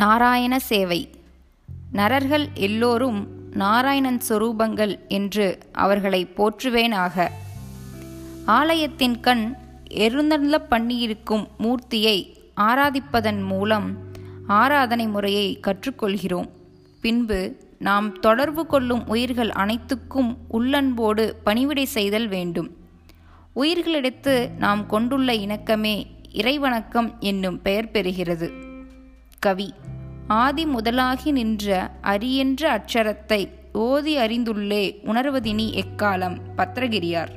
நாராயண சேவை. நரர்கள் எல்லோரும் நாராயணன் சொரூபங்கள் என்று அவர்களை போற்றுவேனாக. ஆலயத்தின் கண் எருந்தள்ள பண்ணியிருக்கும் மூர்த்தியை ஆராதிப்பதன் மூலம் ஆராதனை முறையை கற்றுக்கொள்கிறோம். பின்பு நாம் தொடர்பு கொள்ளும் உயிர்கள் அனைத்துக்கும் உள்ளன்போடு பணிவிடை செய்தல் வேண்டும். உயிர்களிடத்து நாம் கொண்டுள்ள இணக்கமே இறைவணக்கம் என்னும் பெயர் பெறுகிறது. கவி. ஆதி முதலாகி நின்ற அரியென்ற அட்சரத்தை ஓதி அறிந்துள்ளே உணர்வதினி எக்காலம்? பத்திரகிரியார்.